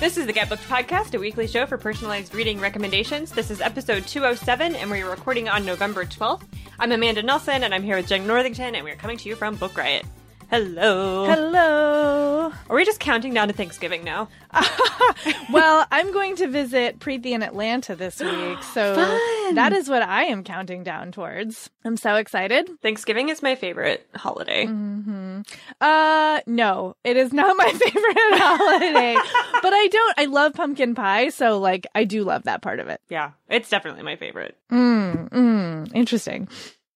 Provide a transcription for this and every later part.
This is the Get Booked Podcast, a weekly show for personalized reading recommendations. This is episode 207, and we're recording on November 12th. I'm Amanda Nelson, and I'm here with Jen Northington, and we're coming to you from Book Riot. Hello. Hello. Are we just counting down to Thanksgiving now? well, I'm going to visit Preeti in Atlanta this week, so that is what I am counting down towards. I'm so excited. Thanksgiving is my favorite holiday. hmm Uh, no, it is not my favorite holiday, but I don't. I love pumpkin pie, so like I do love that part of it. Yeah, it's definitely my favorite. Mm, mm, interesting.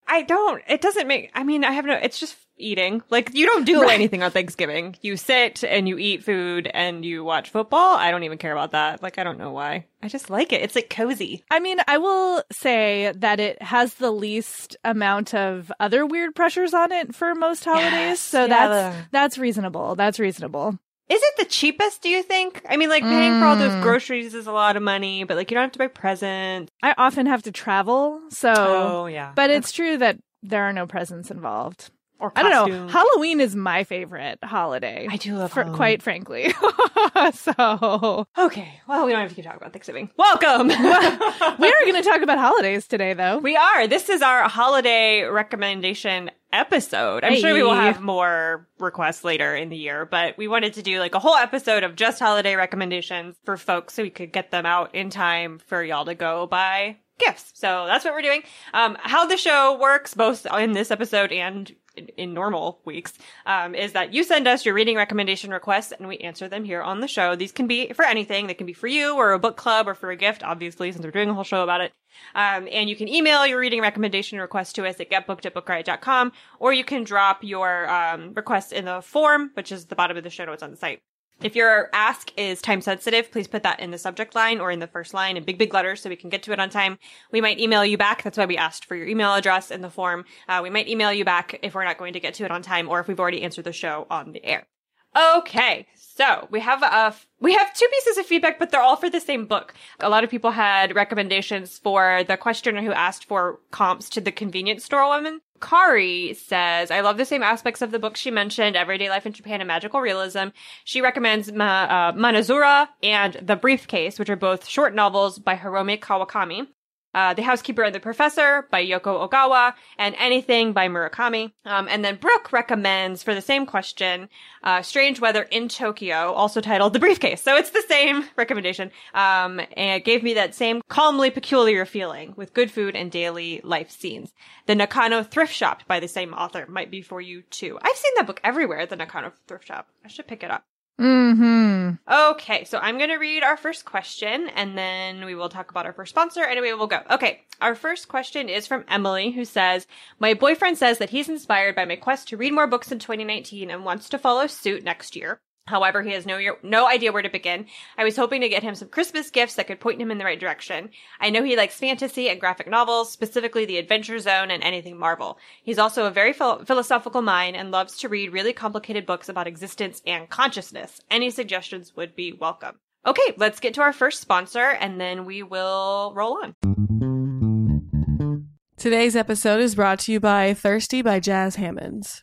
I don't. It doesn't make. I mean, I have no. It's just eating. Like you don't do Right. anything on Thanksgiving. You sit and you eat food and you watch football. I don't even care about that. Like I don't know why. I just like it. It's like cozy. I mean, I will say that it has the least amount of other weird pressures on it for most holidays, Yes, so yeah, that's that's reasonable. That's reasonable. Is it the cheapest? Do you think? I mean, like paying for all those Mm. groceries is a lot of money, but like you don't have to buy presents. I often have to travel, so Oh yeah, but it's true that there are no presents involved. Or I don't know. Halloween is my favorite holiday. I do love for, quite frankly. so Okay, well, we don't have to keep talking about Thanksgiving. Welcome. we are going to talk about holidays today, though. We are. This is our holiday recommendation episode. I'm sure we will have more requests later in the year, but we wanted to do like a whole episode of just holiday recommendations for folks so we could get them out in time for y'all to go buy gifts. So that's what we're doing. Um, how the show works, both in this episode and in, normal weeks, um, is that you send us your reading recommendation requests and we answer them here on the show. These can be for anything. They can be for you or a book club or for a gift, obviously, since we're doing a whole show about it. Um, and you can email your reading recommendation request to us at getbooked or you can drop your um, request in the form, which is the bottom of the show notes on the site. If your ask is time sensitive, please put that in the subject line or in the first line in big, big letters so we can get to it on time. We might email you back. That's why we asked for your email address in the form. Uh, we might email you back if we're not going to get to it on time or if we've already answered the show on the air. Okay, so we have a we have two pieces of feedback, but they're all for the same book. A lot of people had recommendations for the questioner who asked for comps to the convenience store woman. Kari says, I love the same aspects of the book she mentioned, Everyday Life in Japan and Magical Realism. She recommends Ma- uh, Manazuru and The Briefcase, which are both short novels by Hiromi Kawakami. Uh, the Housekeeper and the Professor by Yoko Ogawa, and Anything by Murakami. Um, and then Brooke recommends for the same question, uh, Strange Weather in Tokyo, also titled The Briefcase. So it's the same recommendation. Um, and it gave me that same calmly peculiar feeling with good food and daily life scenes. The Nakano Thrift Shop by the same author might be for you too. I've seen that book everywhere, the Nakano Thrift Shop. I should pick it up. Mm-hmm. Okay, so I'm to read our first question and then we will talk about our first sponsor and away we'll go. Okay, our first question is from Emily who says, My boyfriend says that he's inspired by my quest to read more books in 2019 and wants to follow suit next year. However, he has no no idea where to begin. I was hoping to get him some Christmas gifts that could point him in the right direction. I know he likes fantasy and graphic novels, specifically the Adventure Zone and anything Marvel. He's also a very phil- philosophical mind and loves to read really complicated books about existence and consciousness. Any suggestions would be welcome. Okay, let's get to our first sponsor and then we will roll on. Today's episode is brought to you by Thirsty by Jas Hammonds.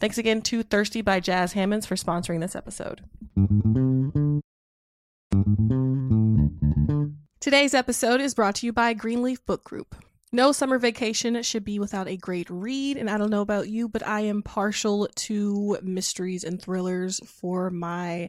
Thanks again to Thirsty by Jas Hammonds for sponsoring this episode. Today's episode is brought to you by Greenleaf Book Group. No summer vacation should be without a great read, and I don't know about you, but I am partial to mysteries and thrillers for my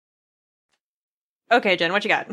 Okay, Jen, what you got?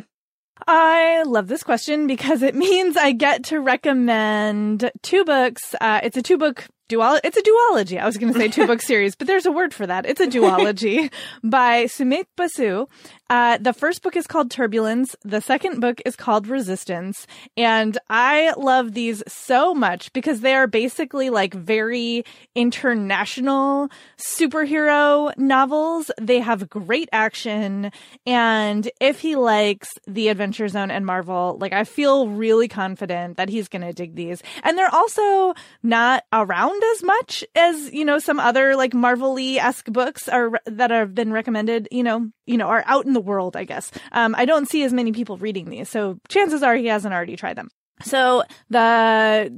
I love this question because it means I get to recommend two books. Uh, it's a two book dual. It's a duology. I was going to say two book series, but there's a word for that. It's a duology by Samit Basu. Uh, the first book is called Turbulence. The second book is called Resistance. And I love these so much because they are basically like very international superhero novels. They have great action. And if he likes the Adventure Zone and Marvel, like I feel really confident that he's going to dig these. And they're also not around as much as, you know, some other like Marvel-y esque books are that have been recommended, you know, you know, are out in the world, I guess. Um, I don't see as many people reading these, so chances are he hasn't already tried them. So the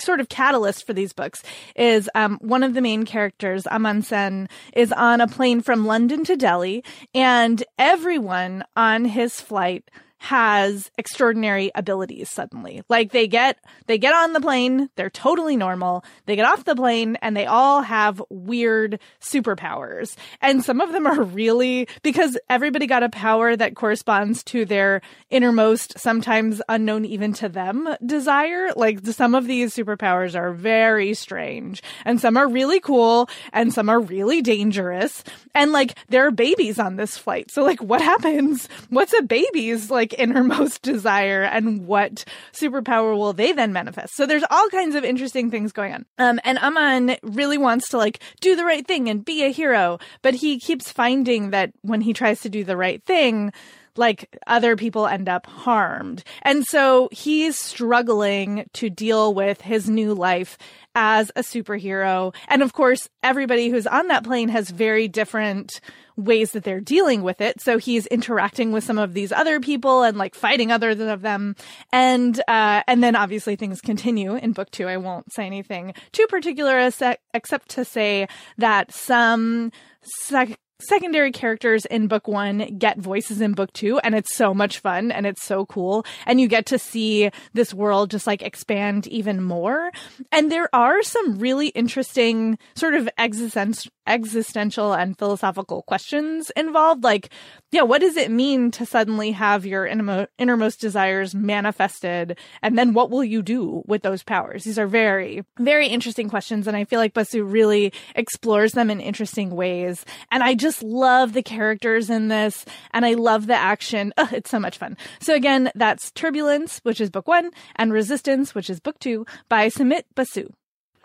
sort of catalyst for these books is um, one of the main characters, Aman Sen, is on a plane from London to Delhi, and everyone on his flight has extraordinary abilities suddenly. Like they get they get on the plane, they're totally normal. They get off the plane and they all have weird superpowers. And some of them are really because everybody got a power that corresponds to their innermost, sometimes unknown even to them desire. Like some of these superpowers are very strange and some are really cool and some are really dangerous. And like there are babies on this flight. So like what happens? What's a baby's like innermost desire and what superpower will they then manifest? So there's all kinds of interesting things going on. Um, and Aman really wants to like do the right thing and be a hero, but he keeps finding that when he tries to do the right thing, like other people end up harmed. And so he's struggling to deal with his new life as a superhero. And of course, everybody who's on that plane has very different ways that they're dealing with it. So he's interacting with some of these other people and like fighting others of them. And, uh, and then obviously things continue in book two. I won't say anything too particular except to say that some sec- secondary characters in book one get voices in book two and it's so much fun and it's so cool and you get to see this world just like expand even more and there are some really interesting sort of existential existential and philosophical questions involved like yeah what does it mean to suddenly have your innermost desires manifested and then what will you do with those powers these are very very interesting questions and i feel like basu really explores them in interesting ways and i just love the characters in this and I love the action. Ugh, it's so much fun. So again, that's Turbulence, which is book one, and Resistance, which is book two by Samit Basu.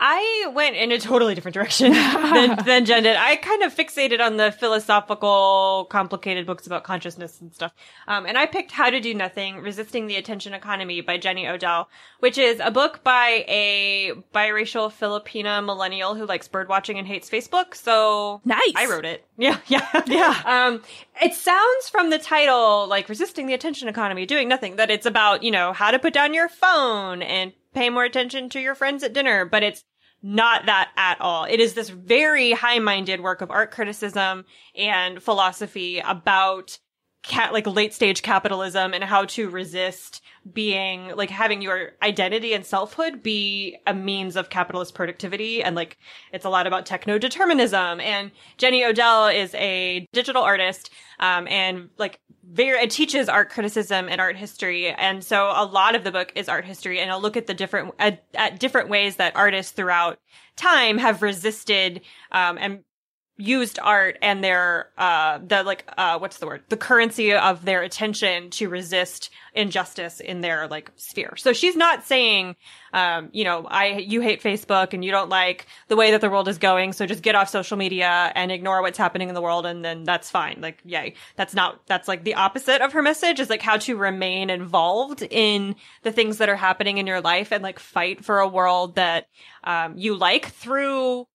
I went in a totally different direction than, than Jen did. I kind of fixated on the philosophical, complicated books about consciousness and stuff. Um, and I picked How to Do Nothing, Resisting the Attention Economy by Jenny Odell, which is a book by a biracial Filipina millennial who likes birdwatching and hates Facebook. So Nice. I wrote it. Yeah, yeah, Yeah. Um, it sounds from the title like resisting the attention economy, doing nothing, that it's about, you know, how to put down your phone and pay more attention to your friends at dinner, but it's not that at all. It is this very high-minded work of art criticism and philosophy about cat like late stage capitalism and how to resist being like having your identity and selfhood be a means of capitalist productivity. And like it's a lot about techno determinism and Jenny Odell is a digital artist um and like very it teaches art criticism and art history. And so a lot of the book is art history. And I'll look at the different at, at different ways that artists throughout time have resisted um and used art and their uh the like uh what's the word? The currency of their attention to resist injustice in their like sphere. So she's not saying um you know i you hate facebook and you don't like the way that the world is going so just get off social media and ignore what's happening in the world and then that's fine. Like yay. That's not that's like the opposite of her message is like how to remain involved in the things that are happening in your life and like fight for a world that um you like through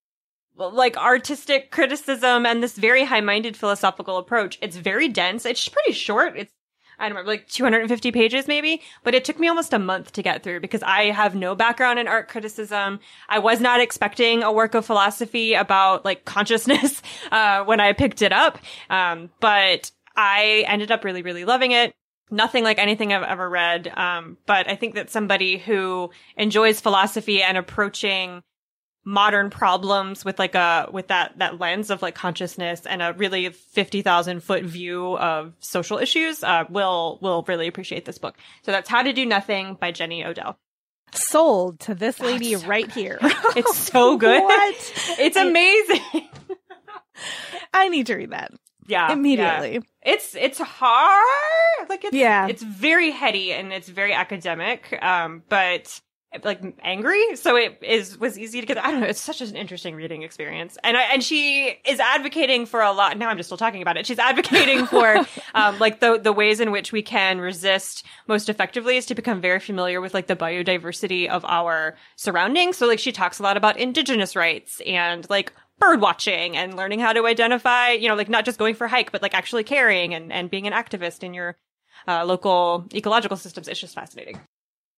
like artistic criticism and this very high-minded philosophical approach. It's very dense. It's pretty short. It's I don't remember, like 250 pages maybe, but it took me almost a month to get through because I have no background in art criticism. I was not expecting a work of philosophy about like consciousness, uh, when I picked it up. Um, but I ended up really, really loving it nothing like anything I've ever read. Um, but I think that somebody who enjoys philosophy and approaching modern problems with like a with that that lens of like consciousness and a really 50,000 foot view of social issues uh will will really appreciate this book. So that's How to Do Nothing by Jenny Odell. Sold to this lady so right here. It's so good. What? It's amazing. I need to read that yeah. immediately. yeah. It's it's hard. Like it's Yeah. it's very heady and it's very academic. Um but like angry so it is was easy to get i don't know it's such an interesting reading experience. And I, and she is advocating for a lot now i'm just still talking about it she's advocating for um like the the ways in which we can resist most effectively is to become very familiar with like the biodiversity of our surroundings. So like she talks a lot about indigenous rights and like bird watching and learning how to identify you know like not just going for a hike but like actually caring and and being an activist in your uh, local ecological systems. It's just fascinating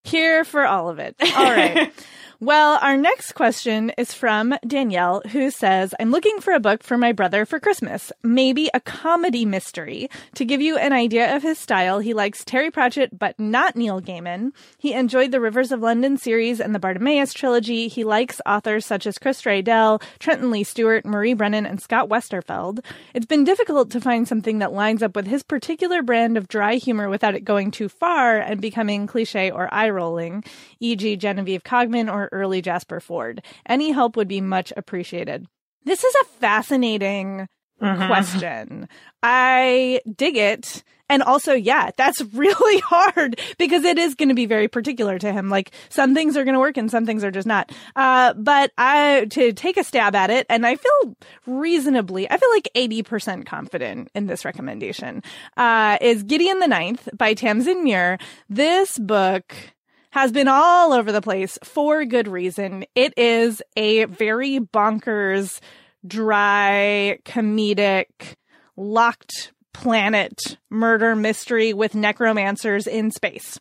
Here for all of it. All right. well, our next question is from Danielle, who says, I'm looking for a book for my brother for Christmas. Maybe a comedy mystery. To give you an idea of his style, he likes Terry Pratchett, but not Neil Gaiman. He enjoyed the Rivers of London series and the Bartimaeus trilogy. He likes authors such as Chris Dell, Trenton Lee Stewart, Marie Brennan, and Scott Westerfeld. It's been difficult to find something that lines up with his particular brand of dry humor without it going too far and becoming cliche or eye rolling, e.g., Genevieve Cogman or early Jasper Fforde. Any help would be much appreciated. This is a fascinating question. I dig it. And also, yeah, that's really hard because it is going to be very particular to him. Like some things are going to work and some things are just not. Uh, but I, to take a stab at it, and I feel reasonably, I feel like 80% confident in this recommendation, uh, is Gideon the Ninth by Tamsin Muir. This book has been all over the place for good reason. It is a very bonkers, dry, comedic, locked planet murder mystery with necromancers in space.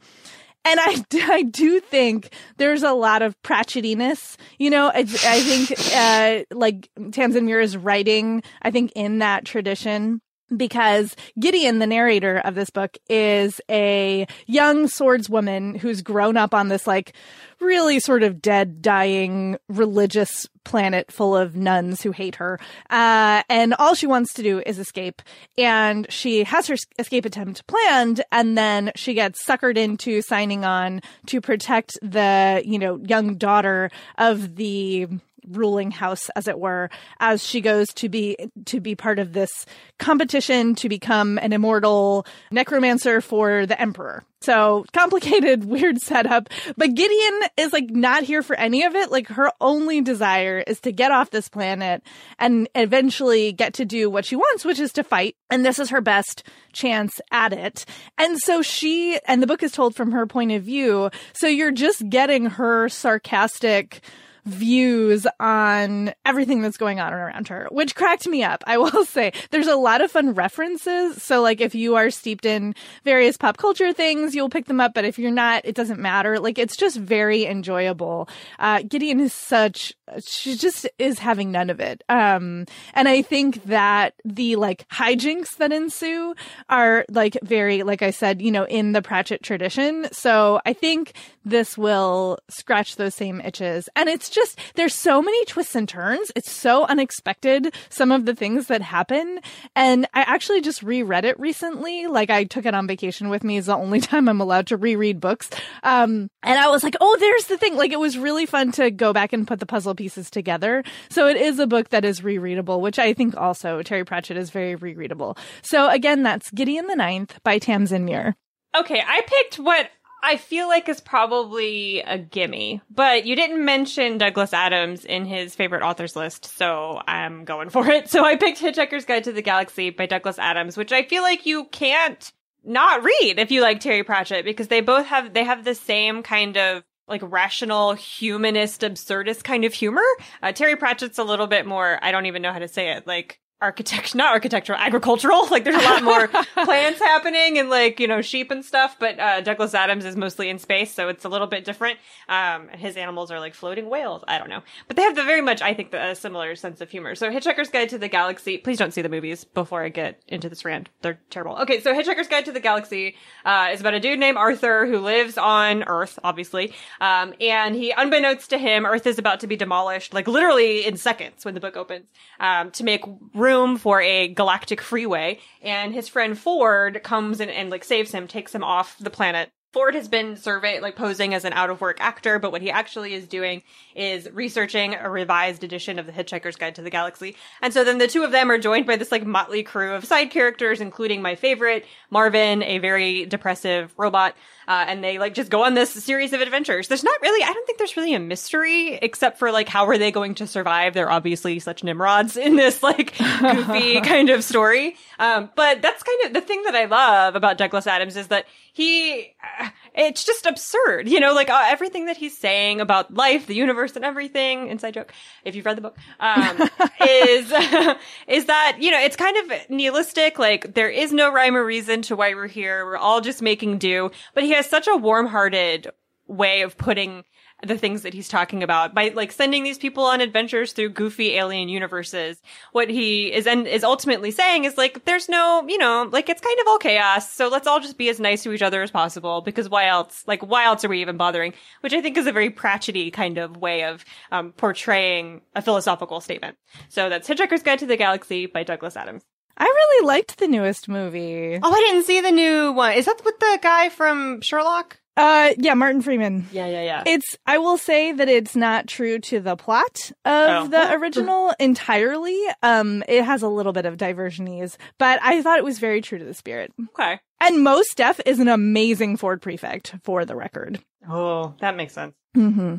And I, I do think there's a lot of Pratchettiness. You know, I, I think, uh, like Tamsin Muir is writing, I think in that tradition because Gideon, the narrator of this book, is a young swordswoman who's grown up on this like really sort of dead, dying religious planet full of nuns who hate her. Uh, and all she wants to do is escape. And she has her escape attempt planned, and then she gets suckered into signing on to protect the, you know, young daughter of the ruling house, as it were, as she goes to be to be part of this competition to become an immortal necromancer for the emperor. So complicated, weird setup. But Gideon is like not here for any of it. Like her only desire is to get off this planet and eventually get to do what she wants, which is to fight. And this is her best chance at it. And so she, and the book is told from her point of view. So you're just getting her sarcastic, views on everything that's going on around her, which cracked me up. I will say there's a lot of fun references. So like if you are steeped in various pop culture things, you'll pick them up. But if you're not, it doesn't matter. Like it's just very enjoyable. Uh, Gideon is such, she just is having none of it. Um, and I think that the like hijinks that ensue are like very, like I said, you know, in the Pratchett tradition. So I think this will scratch those same itches. And it's just, there's so many twists and turns. It's so unexpected, some of the things that happen. And I actually just reread it recently. Like I took it on vacation with me. Is the only time I'm allowed to reread books. Um, and I was like, oh, there's the thing. Like it was really fun to go back and put the puzzle pieces together. So it is a book that is rereadable, which I think also Terry Pratchett is very rereadable. So again, that's Gideon the Ninth by Tamsin Muir. Okay, I picked what I feel like is probably a gimme, but you didn't mention Douglas Adams in his favorite authors list, so I'm going for it. So I picked Hitchhiker's Guide to the Galaxy by Douglas Adams, which I feel like you can't not read if you like Terry Pratchett because they both have they have the same kind of like rational humanist absurdist kind of humor. Uh, Terry Pratchett's a little bit more I don't even know how to say it like architect not architectural agricultural. Like there's a lot more plants happening and like you know sheep and stuff but uh, douglas adams is mostly in space so it's a little bit different. Um his animals are like floating whales. I don't know. But they have the very much i think the, a similar sense of humor. So hitchhiker's guide to the galaxy please don't see the movies before i get into this rant. They're terrible. Okay so hitchhiker's guide to the galaxy uh, is about a dude named arthur who lives on earth obviously. Um and he unbeknownst to him earth is about to be demolished like literally in seconds when the book opens um to make room room for a galactic freeway and his friend Ford comes in and like saves him, takes him off the planet. Ford has been surveyed, like posing as an out of work actor, but what he actually is doing is researching a revised edition of the Hitchhiker's Guide to the Galaxy. And so then the two of them are joined by this like motley crew of side characters, including my favorite, Marvin, a very depressive robot. Uh, and they like just go on this series of adventures. There's not really, I don't think there's really a mystery except for like how are they going to survive? They're obviously such nimrods in this like goofy kind of story. Um, but that's kind of the thing that I love about Douglas Adams is that he, uh, it's just absurd, you know, like uh, everything that he's saying about life, the universe, and everything. Inside joke, if you've read the book, um, is is that you know it's kind of nihilistic. Like there is no rhyme or reason to why we're here. We're all just making do. But he has such a warm-hearted way of putting the things that he's talking about by like sending these people on adventures through goofy alien universes. What he is and is ultimately saying is like, there's no, you know, like it's kind of all chaos. So let's all just be as nice to each other as possible because why else, like, why else are we even bothering? Which I think is a very Pratchett kind of way of um, portraying a philosophical statement. So that's Hitchhiker's Guide to the Galaxy by Douglas Adams. I really liked the newest movie. Oh, I didn't see the new one. Is that with the guy from Sherlock? Uh, yeah, Martin Freeman. Yeah, yeah, yeah. It's, I will say that it's not true to the plot of Oh. the original entirely. Um, it has a little bit of diversionese, but I thought it was very true to the spirit. Okay. And Mos Def is an amazing Ford prefect, for the record. Oh, that makes sense. Mm-hmm.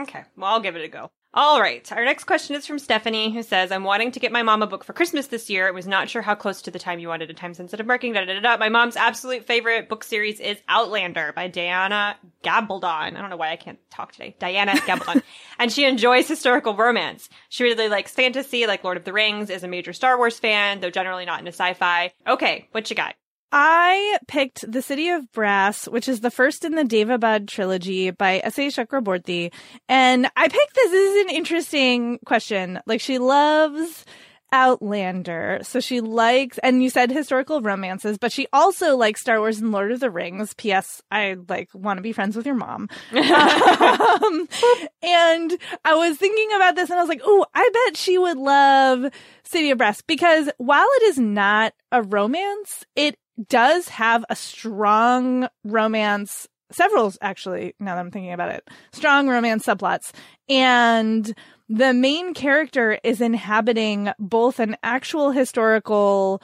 Okay, well, I'll give it a go. All right. Our next question is from Stephanie, who says, I'm wanting to get my mom a book for Christmas this year. I was not sure how close to the time you wanted a time sensitive marking. Da, da, da, da. My mom's absolute favorite book series is Outlander by Diana Gabaldon. I don't know why I can't talk today. Diana Gabaldon. and she enjoys historical romance. She really likes fantasy, like Lord of the Rings, is a major Star Wars fan, though generally not into sci-fi. Okay, what you got? I picked The City of Brass, which is the first in the Daevabad trilogy by S.A. Chakraborty. And I picked this. This is an interesting question. Like, she loves Outlander. So she likes, and you said historical romances, but she also likes Star Wars and Lord of the Rings. P.S. I like want to be friends with your mom. um, and I was thinking about this and I was like, oh, I bet she would love City of Brass because while it is not a romance, it does have a strong romance several actually now that i'm thinking about it strong romance subplots and the main character is inhabiting both an actual historical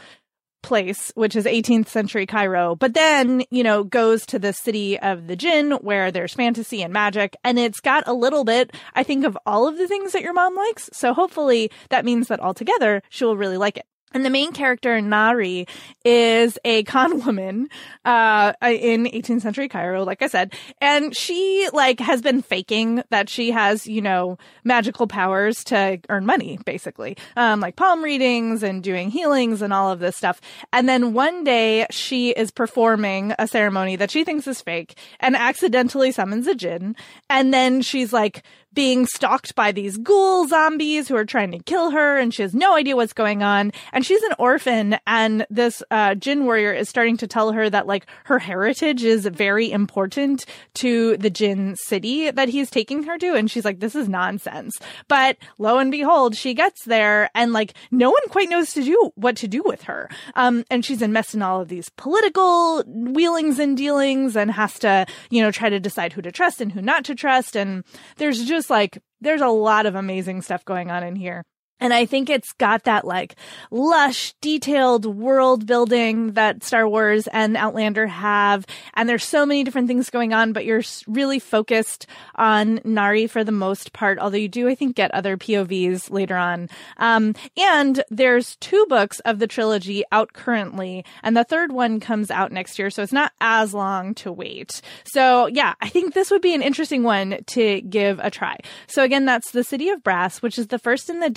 place, which is 18th century Cairo, but then, you know, goes to the city of the Jinn where there's fantasy and magic. And it's got a little bit, I think, of all of the things that your mom likes. So hopefully that means that altogether she'll really like it. And the main character, Nahri, is a con woman, uh, in 18th century Cairo, like I said. And she, like, has been faking that she has, you know, magical powers to earn money, basically. Um, like palm readings and doing healings and all of this stuff. And then one day she is performing a ceremony that she thinks is fake and accidentally summons a jinn. And then she's like, being stalked by these ghoul zombies who are trying to kill her and she has no idea what's going on. And she's an orphan and this, uh, Jinn warrior is starting to tell her that like her heritage is very important to the Jinn city that he's taking her to. And she's like, this is nonsense. But lo and behold, she gets there and like no one quite knows to do what to do with her. Um, and she's enmeshed in all of these political wheelings and dealings and has to, you know, try to decide who to trust and who not to trust. And there's just just like, there's a lot of amazing stuff going on in here. And I think it's got that like lush, detailed world building that Star Wars and Outlander have. And there's so many different things going on, but you're really focused on Nahri for the most part. Although you do, I think, get other POVs later on. Um, and there's two books of the trilogy out currently, and the third one comes out next year. So it's not as long to wait. So yeah, I think this would be an interesting one to give a try. So again, that's The City of Brass, which is the first in the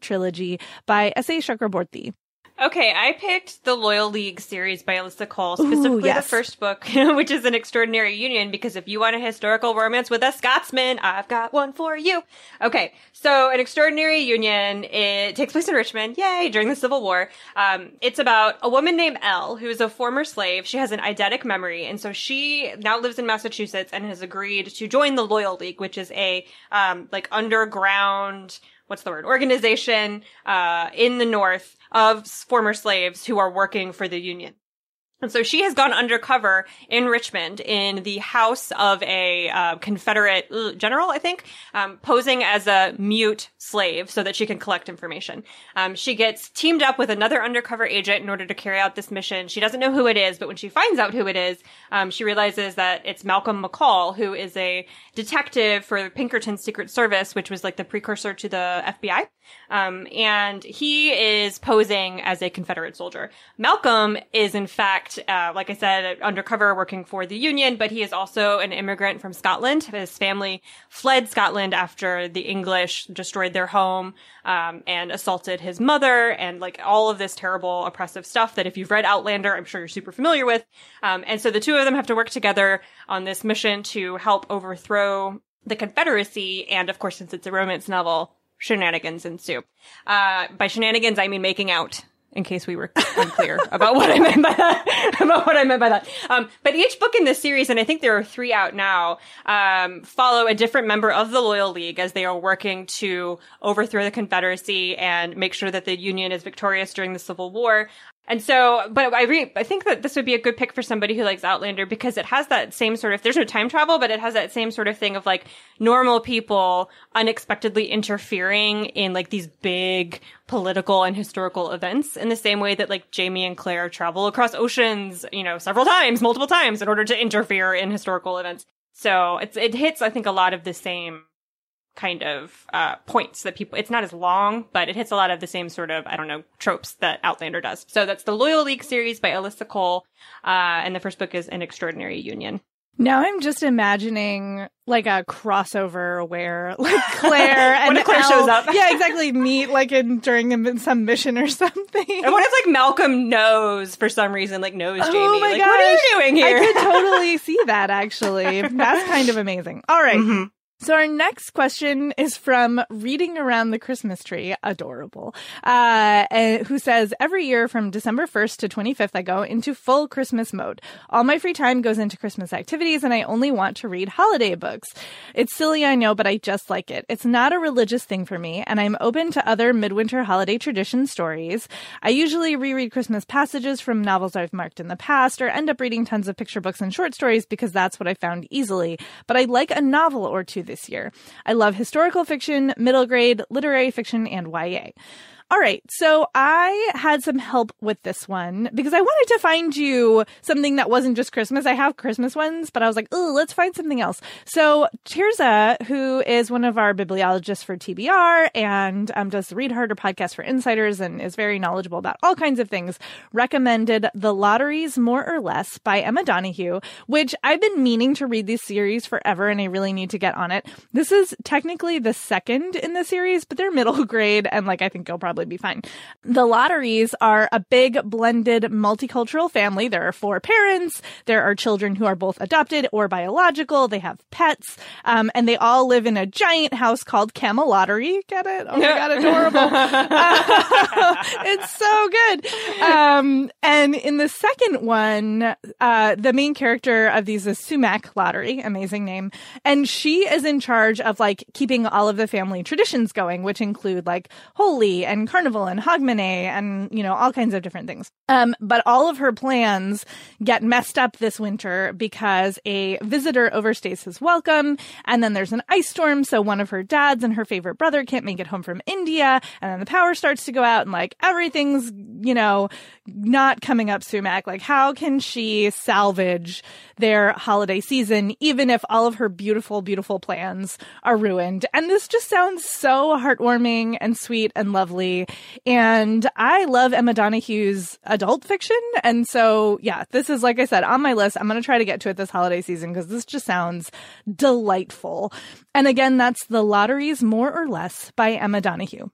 Trilogy by S.A. Chakraborty. Okay, I picked the Loyal League series by Alyssa Cole, specifically Ooh, yes. the first book, which is an extraordinary union, because if you want a historical romance with a Scotsman, I've got one for you. Okay, so an extraordinary union, it takes place in Richmond, yay, during the Civil War. Um, it's about a woman named Elle, who is a former slave. She has an eidetic memory, and so she now lives in Massachusetts and has agreed to join the Loyal League, which is a, um, like underground, what's the word organization uh, in the north of former slaves who are working for the union and so she has gone undercover in Richmond in the house of a uh, Confederate uh, general, I think, um, posing as a mute slave so that she can collect information. Um, she gets teamed up with another undercover agent in order to carry out this mission. She doesn't know who it is, but when she finds out who it is, um, she realizes that it's Malcolm McCall, who is a detective for the Pinkerton Secret Service, which was like the precursor to the FBI. Um, and he is posing as a Confederate soldier. Malcolm is in fact, uh, like I said, undercover working for the Union, but he is also an immigrant from Scotland. His family fled Scotland after the English destroyed their home, um, and assaulted his mother and like all of this terrible oppressive stuff that if you've read Outlander, I'm sure you're super familiar with. Um, and so the two of them have to work together on this mission to help overthrow the Confederacy. And of course, since it's a romance novel, shenanigans ensue. Uh, by shenanigans, I mean making out. In case we were unclear about what I meant by that, about what I meant by that. Um, but each book in this series, and I think there are three out now, um, follow a different member of the Loyal League as they are working to overthrow the Confederacy and make sure that the Union is victorious during the Civil War. And so, but I re- I think that this would be a good pick for somebody who likes Outlander because it has that same sort of, there's no time travel, but it has that same sort of thing of like normal people unexpectedly interfering in like these big political and historical events in the same way that like Jamie and Claire travel across oceans, you know, several times, multiple times in order to interfere in historical events. So it's, it hits, I think, a lot of the same kind of uh, points that people it's not as long but it hits a lot of the same sort of i don't know tropes that outlander does so that's the loyal league series by alyssa cole uh, and the first book is an extraordinary union now I'm just imagining like a crossover where like Claire and Claire Elle, shows up. yeah, exactly. Meet like in during some mission or something. And what if like Malcolm knows for some reason, like knows oh Jamie? My like, gosh. what are you doing here? I could totally see that actually. That's kind of amazing. All right. mm-hmm. So our next question is from Reading Around the Christmas Tree, adorable, uh, who says, every year from December 1st to 25th, I go into full Christmas mode. All my free time goes into Christmas activities and I only want to read holiday books. It's silly, I know, but I just like it. It's not a religious thing for me and I'm open to other midwinter holiday tradition stories. I usually reread Christmas passages from novels I've marked in the past or end up reading tons of picture books and short stories because that's what I found easily. But I like a novel or two this year. I love historical fiction, middle grade, literary fiction, and YA. All right. So I had some help with this one because I wanted to find you something that wasn't just Christmas. I have Christmas ones, but I was like, oh, let's find something else. So Tirzah, who is one of our bibliologists for TBR and um, does the Read Harder podcast for insiders and is very knowledgeable about all kinds of things, recommended The Lotterys More or Less by Emma Donoghue, which I've been meaning to read this series forever and I really need to get on it. This is technically the second in the series, but they're middle grade and like I think you'll probably be fine. The Lotterys are a big blended multicultural family. There are four parents. There are children who are both adopted or biological. They have pets. Um, and they all live in a giant house called Camelottery. Get it? Oh my God, adorable. it's so good. Um, and in the second one, uh, the main character of these is Sumac Lottery, amazing name. And she is in charge of like keeping all of the family traditions going, which include like Holi and Carnival and Hogmanay and, you know, all kinds of different things. Um, but all of her plans get messed up this winter because a visitor overstays his welcome. And then there's an ice storm. So one of her dads and her favorite brother can't make it home from India. And then the power starts to go out and like everything's, you know, not coming up Sumac. Like, how can she salvage their holiday season, even if all of her beautiful, beautiful plans are ruined? And this just sounds so heartwarming and sweet and lovely. And I love Emma Donoghue's adult fiction. And so, yeah, this is, like I said, on my list. I'm going to try to get to it this holiday season because this just sounds delightful. And again, that's The Lotterys More or Less by Emma Donoghue.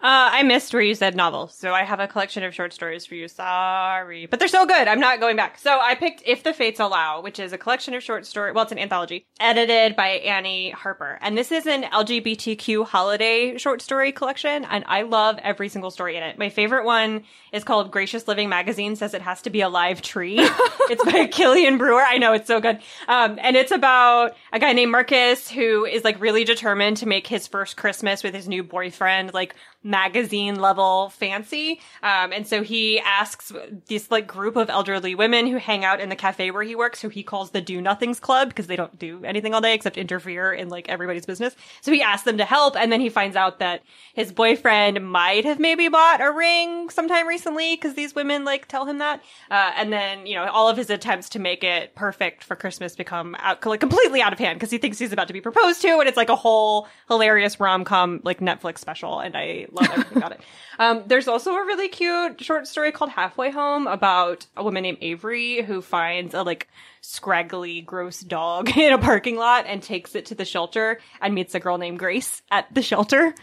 Uh, I missed where you said novel, so I have a collection of short stories for you. Sorry, but they're so good. I'm not going back. So I picked If the Fates Allow, which is a collection of short story. Well, it's an anthology edited by Annie Harper, and this is an LGBTQ holiday short story collection, and I love every single story in it. My favorite one is called Gracious Living Magazine. Says it has to be a live tree. it's by Killian Brewer. I know it's so good. Um, and it's about a guy named Marcus who is like really determined to make his first Christmas with his new boyfriend like magazine level fancy. Um, and so he asks this like group of elderly women who hang out in the cafe where he works, who he calls the Do Nothings Club because they don't do anything all day except interfere in like everybody's business. So he asks them to help, and then he finds out that his boyfriend might have maybe bought a ring sometime recently because these women like tell him that. Uh, and then you know all of his attempts to make it perfect for Christmas become out, like completely out of hand because he thinks he's about to be proposed to, and it's like a whole hilarious rom com like Netflix special, and I love everything about it. Um, there's also a really cute short story called Halfway Home about a woman named Avery who finds a like scraggly, gross dog in a parking lot and takes it to the shelter and meets a girl named Grace at the shelter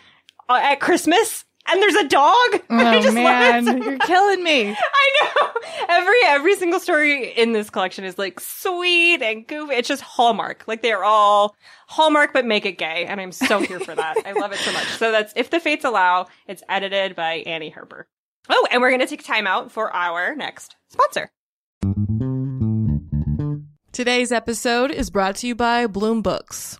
uh, at Christmas and there's a dog. I Oh just man, love it. you're killing me. I know. Every every single story in this collection is like sweet and goofy. It's just Hallmark. Like they're all Hallmark, but make it gay, and I'm so here for that. I love it so much. So that's if the fates allow. It's edited by Annie Harper. Oh, and we're gonna take time out for our next sponsor. Today's episode is brought to you by Bloom Books.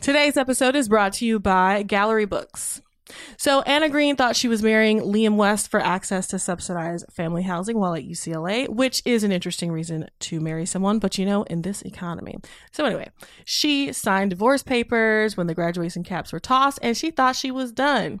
Today's episode is brought to you by Gallery Books. So, Anna Green thought she was marrying Liam West for access to subsidized family housing while at UCLA, which is an interesting reason to marry someone, but you know, in this economy. So, anyway, she signed divorce papers when the graduation caps were tossed and she thought she was done.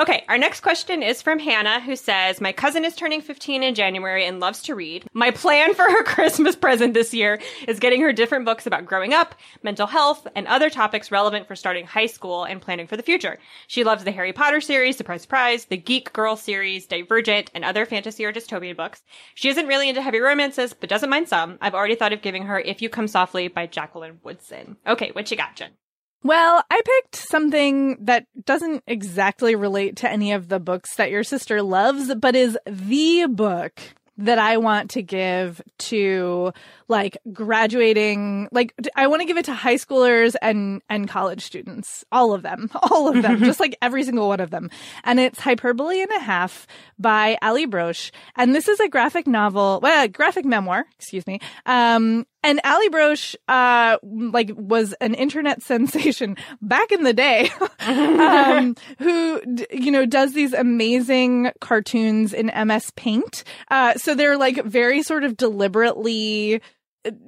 Okay, our next question is from Hannah, who says, My cousin is turning 15 in January and loves to read. My plan for her Christmas present this year is getting her different books about growing up, mental health, and other topics relevant for starting high school and planning for the future. She loves the Harry Potter series, Surprise Surprise, the Geek Girl series, Divergent, and other fantasy or dystopian books. She isn't really into heavy romances, but doesn't mind some. I've already thought of giving her If You Come Softly by Jacqueline Woodson. Okay, what you got, Jen? Well, I picked something that doesn't exactly relate to any of the books that your sister loves, but is the book that I want to give to like graduating like I want to give it to high schoolers and and college students. All of them. All of them. Just like every single one of them. And it's hyperbole and a half by Allie Brosh and this is a graphic novel well a graphic memoir excuse me um and Allie Brosh, uh, like was an internet sensation back in the day, um, who, you know, does these amazing cartoons in MS Paint. Uh, so they're like very sort of deliberately,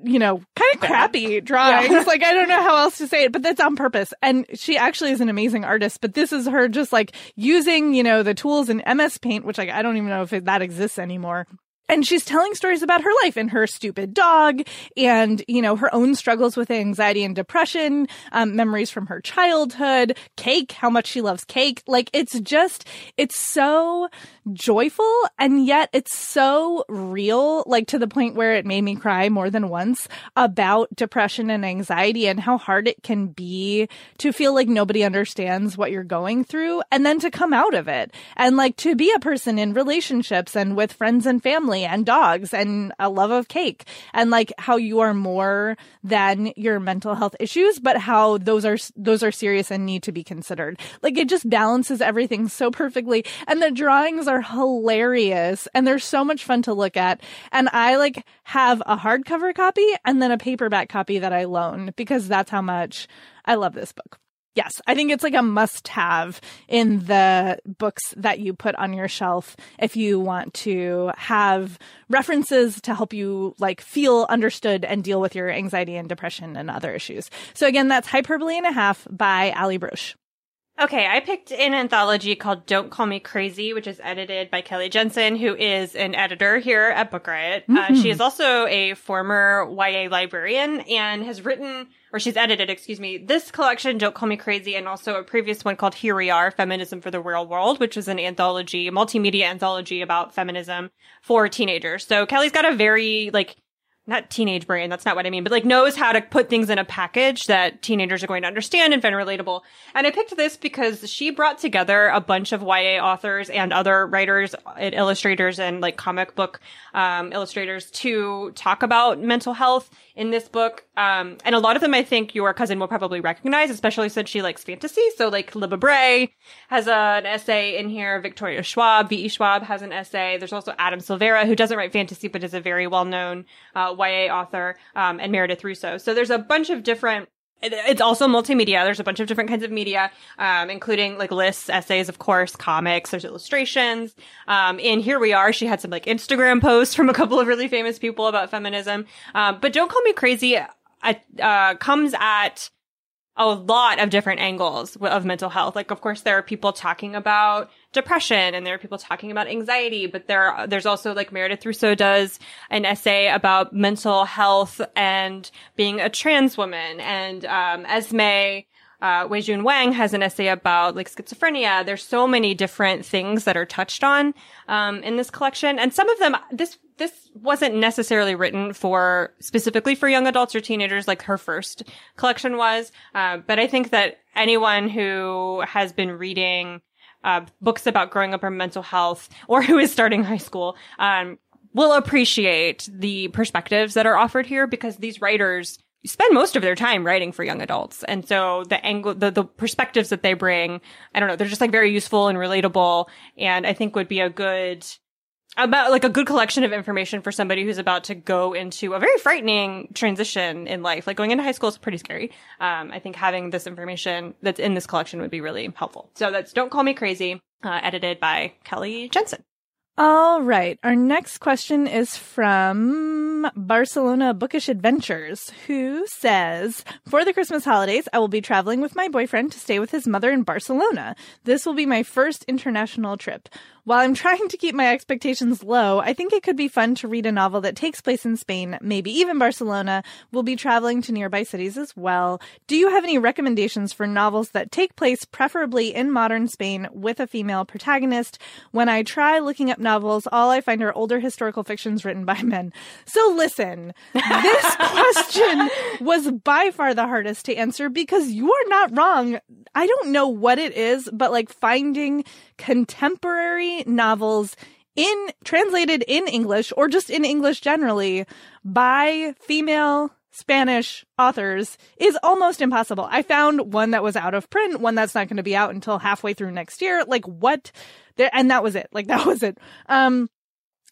you know, kind of crappy drawings. Yeah. like I don't know how else to say it, but that's on purpose. And she actually is an amazing artist, but this is her just like using, you know, the tools in MS Paint, which like I don't even know if it, that exists anymore and she's telling stories about her life and her stupid dog and you know her own struggles with anxiety and depression um, memories from her childhood cake how much she loves cake. Like it's just it's so joyful and yet it's so real like to the point where it made me cry more than once about depression and anxiety and how hard it can be to feel like nobody understands what you're going through and then to come out of it and like to be a person in relationships and with friends and family and dogs and a love of cake and like how you are more than your mental health issues, but how those are, those are serious and need to be considered. Like it just balances everything so perfectly. And the drawings are hilarious and they're so much fun to look at. And I like have a hardcover copy and then a paperback copy that I loan because that's how much I love this book. Yes, I think it's like a must have in the books that you put on your shelf if you want to have references to help you like feel understood and deal with your anxiety and depression and other issues. So again, that's Hyperbole and a Half by Allie Brosh. Okay, I picked an anthology called Don't Call Me Crazy, which is edited by Kelly Jensen, who is an editor here at Book Riot. Mm-hmm. Uh, she is also a former YA librarian and has written, or she's edited, excuse me, this collection, Don't Call Me Crazy, and also a previous one called Here We Are, Feminism for the Real World, which is an anthology, multimedia anthology about feminism for teenagers. So Kelly's got a very, like, not teenage brain, that's not what I mean, but like knows how to put things in a package that teenagers are going to understand and find relatable. And I picked this because she brought together a bunch of YA authors and other writers and illustrators and like comic book um, illustrators to talk about mental health in this book. Um, and a lot of them I think your cousin will probably recognize, especially since she likes fantasy. So like Libba Bray has a, an essay in here. Victoria Schwab, V.E. Schwab has an essay. There's also Adam Silvera, who doesn't write fantasy, but is a very well-known uh, YA author, um, and Meredith Russo. So there's a bunch of different it's also multimedia. There's a bunch of different kinds of media, um, including like lists, essays, of course, comics. There's illustrations. Um, and here we are. She had some like Instagram posts from a couple of really famous people about feminism. Um, but don't call me crazy. Uh, comes at a lot of different angles of mental health. Like, of course, there are people talking about depression and there are people talking about anxiety, but there, there's also like Meredith Russo does an essay about mental health and being a trans woman and, um, Esme, uh, Weijun Wang has an essay about like schizophrenia. There's so many different things that are touched on, um, in this collection. And some of them, this, this wasn't necessarily written for specifically for young adults or teenagers like her first collection was. Uh, but I think that anyone who has been reading, uh, books about growing up or mental health or who is starting high school, um, will appreciate the perspectives that are offered here because these writers spend most of their time writing for young adults. And so the angle, the, the perspectives that they bring, I don't know, they're just like very useful and relatable. And I think would be a good, about like a good collection of information for somebody who's about to go into a very frightening transition in life. Like going into high school is pretty scary. Um, I think having this information that's in this collection would be really helpful. So that's Don't Call Me Crazy, uh, edited by Kelly Jensen. All right. Our next question is from Barcelona Bookish Adventures, who says, For the Christmas holidays, I will be traveling with my boyfriend to stay with his mother in Barcelona. This will be my first international trip. While I'm trying to keep my expectations low, I think it could be fun to read a novel that takes place in Spain, maybe even Barcelona. We'll be traveling to nearby cities as well. Do you have any recommendations for novels that take place preferably in modern Spain with a female protagonist? When I try looking up novels, all I find are older historical fictions written by men. So listen, this question was by far the hardest to answer because you are not wrong. I don't know what it is, but like finding contemporary novels in translated in English or just in English generally by female Spanish authors is almost impossible. I found one that was out of print, one that's not going to be out until halfway through next year. Like what? And that was it. Like that was it. Um,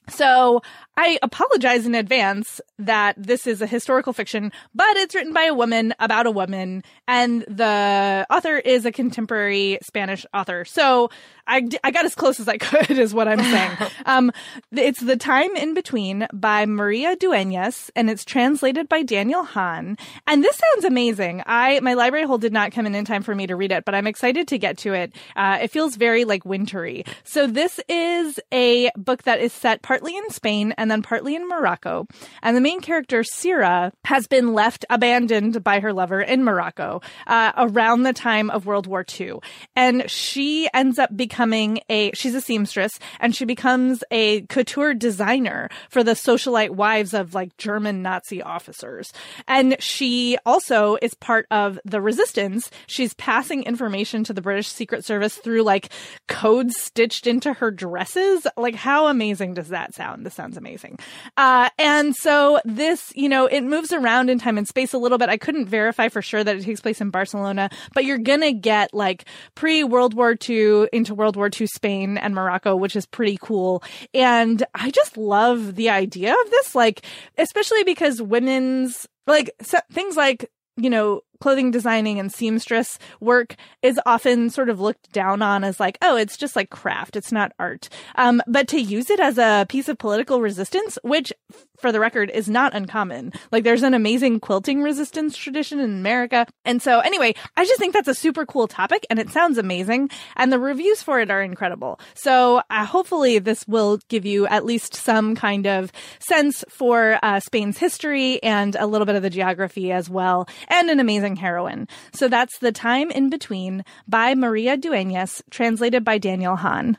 so I apologize in advance that this is a historical fiction, but it's written by a woman about a woman and the author is a contemporary Spanish author. So I, I got as close as I could is what I'm saying. um, it's The Time in Between by Maria Dueñas and it's translated by Daniel Hahn. And this sounds amazing. I, my library hold did not come in in time for me to read it, but I'm excited to get to it. Uh, it feels very like wintry. So this is a book that is set partly in Spain and then partly in Morocco. And the main character, Sira, has been left abandoned by her lover in Morocco, uh, around the time of World War II. And she ends up becoming becoming a, she's a seamstress and she becomes a couture designer for the socialite wives of like German Nazi officers. And she also is part of the resistance. She's passing information to the British Secret Service through like codes stitched into her dresses. Like how amazing does that sound? This sounds amazing. Uh, and so this, you know, it moves around in time and space a little bit. I couldn't verify for sure that it takes place in Barcelona, but you're gonna get like pre World War II into World World War II Spain and Morocco, which is pretty cool. And I just love the idea of this, like, especially because women's, like, so, things like, you know, clothing designing and seamstress work is often sort of looked down on as like, oh, it's just like craft. It's not art. Um, but to use it as a piece of political resistance, which for the record is not uncommon. Like there's an amazing quilting resistance tradition in America. And so anyway, I just think that's a super cool topic and it sounds amazing. And the reviews for it are incredible. So uh, hopefully this will give you at least some kind of sense for uh, Spain's history and a little bit of the geography as well. And an amazing heroine. So that's The Time in Between by Maria Dueñas, translated by Daniel Hahn.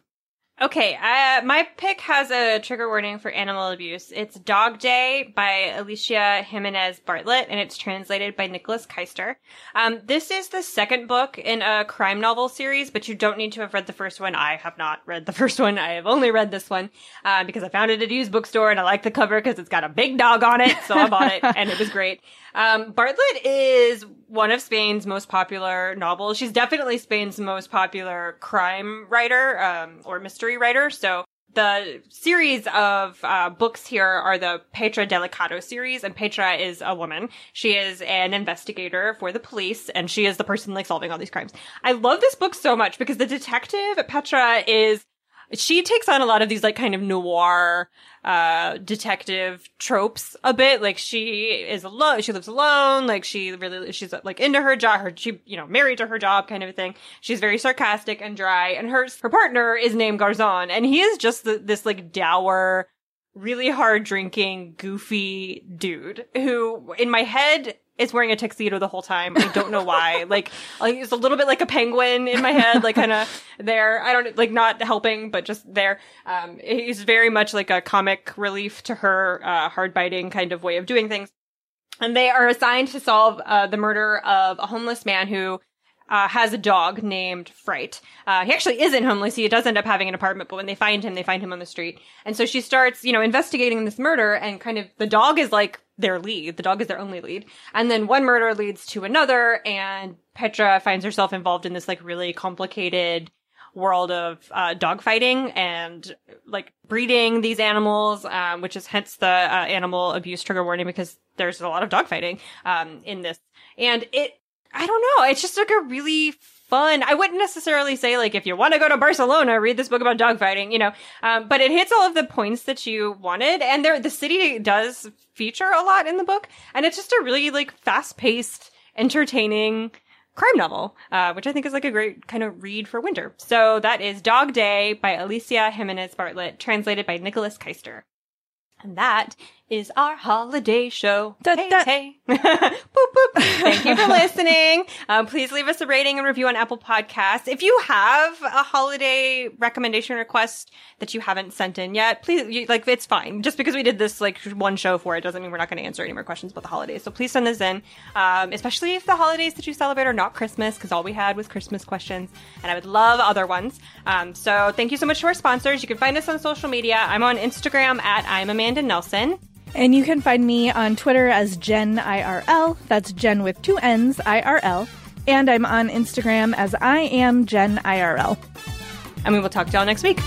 Okay, uh, my pick has a trigger warning for animal abuse. It's Dog Day by Alicia Giménez Bartlett, and it's translated by Nicholas Caistor. Um, this is the second book in a crime novel series, but you don't need to have read the first one. I have not read the first one. I have only read this one uh, because I found it at a used bookstore, and I like the cover because it's got a big dog on it, so I bought it, and it was great. Um, Bartlett is one of Spain's most popular novels. She's definitely Spain's most popular crime writer um, or mystery writer. So the series of uh, books here are the Petra Delicado series, and Petra is a woman. She is an investigator for the police, and she is the person like solving all these crimes. I love this book so much because the detective Petra is she takes on a lot of these like kind of noir uh detective tropes a bit. Like she is alone she lives alone. Like she really she's like into her job her she you know married to her job kind of a thing. She's very sarcastic and dry and her her partner is named Garzón and he is just the, this like dour really hard drinking, goofy dude who in my head is wearing a tuxedo the whole time. I don't know why. like, like it's a little bit like a penguin in my head, like kind of there. I don't like not helping, but just there. Um, he's very much like a comic relief to her uh, hard biting kind of way of doing things. And they are assigned to solve uh, the murder of a homeless man who uh, has a dog named Fright. Uh, he actually isn't homeless. He does end up having an apartment, but when they find him, they find him on the street. And so she starts, you know, investigating this murder and kind of the dog is like their lead. The dog is their only lead. And then one murder leads to another and Petra finds herself involved in this like really complicated world of uh, dogfighting and like breeding these animals, um, which is hence the uh, animal abuse trigger warning because there's a lot of dogfighting um, in this. And it I don't know. It's just like a really fun. I wouldn't necessarily say like if you want to go to Barcelona, read this book about dogfighting, you know. Um, but it hits all of the points that you wanted, and there the city does feature a lot in the book, and it's just a really like fast paced, entertaining crime novel, uh, which I think is like a great kind of read for winter. So that is Dog Day by Alicia Giménez Bartlett, translated by Nicholas Caistor. And that is our holiday show. Da, hey, da. hey. boop, boop. Thank you for listening. Um, please leave us a rating and review on Apple Podcasts. If you have a holiday recommendation request that you haven't sent in yet, please, you, like, it's fine. Just because we did this, like, one show for it doesn't mean we're not going to answer any more questions about the holidays. So please send this in, um, especially if the holidays that you celebrate are not Christmas, because all we had was Christmas questions, and I would love other ones. Um, so thank you so much to our sponsors. You can find us on social media. I'm on Instagram at I'm Amanda Nelson. And you can find me on Twitter as Jenn IRL. That's Jen with two N's, IRL. And I'm on Instagram as I am Jenn IRL. And we will talk to y'all next week.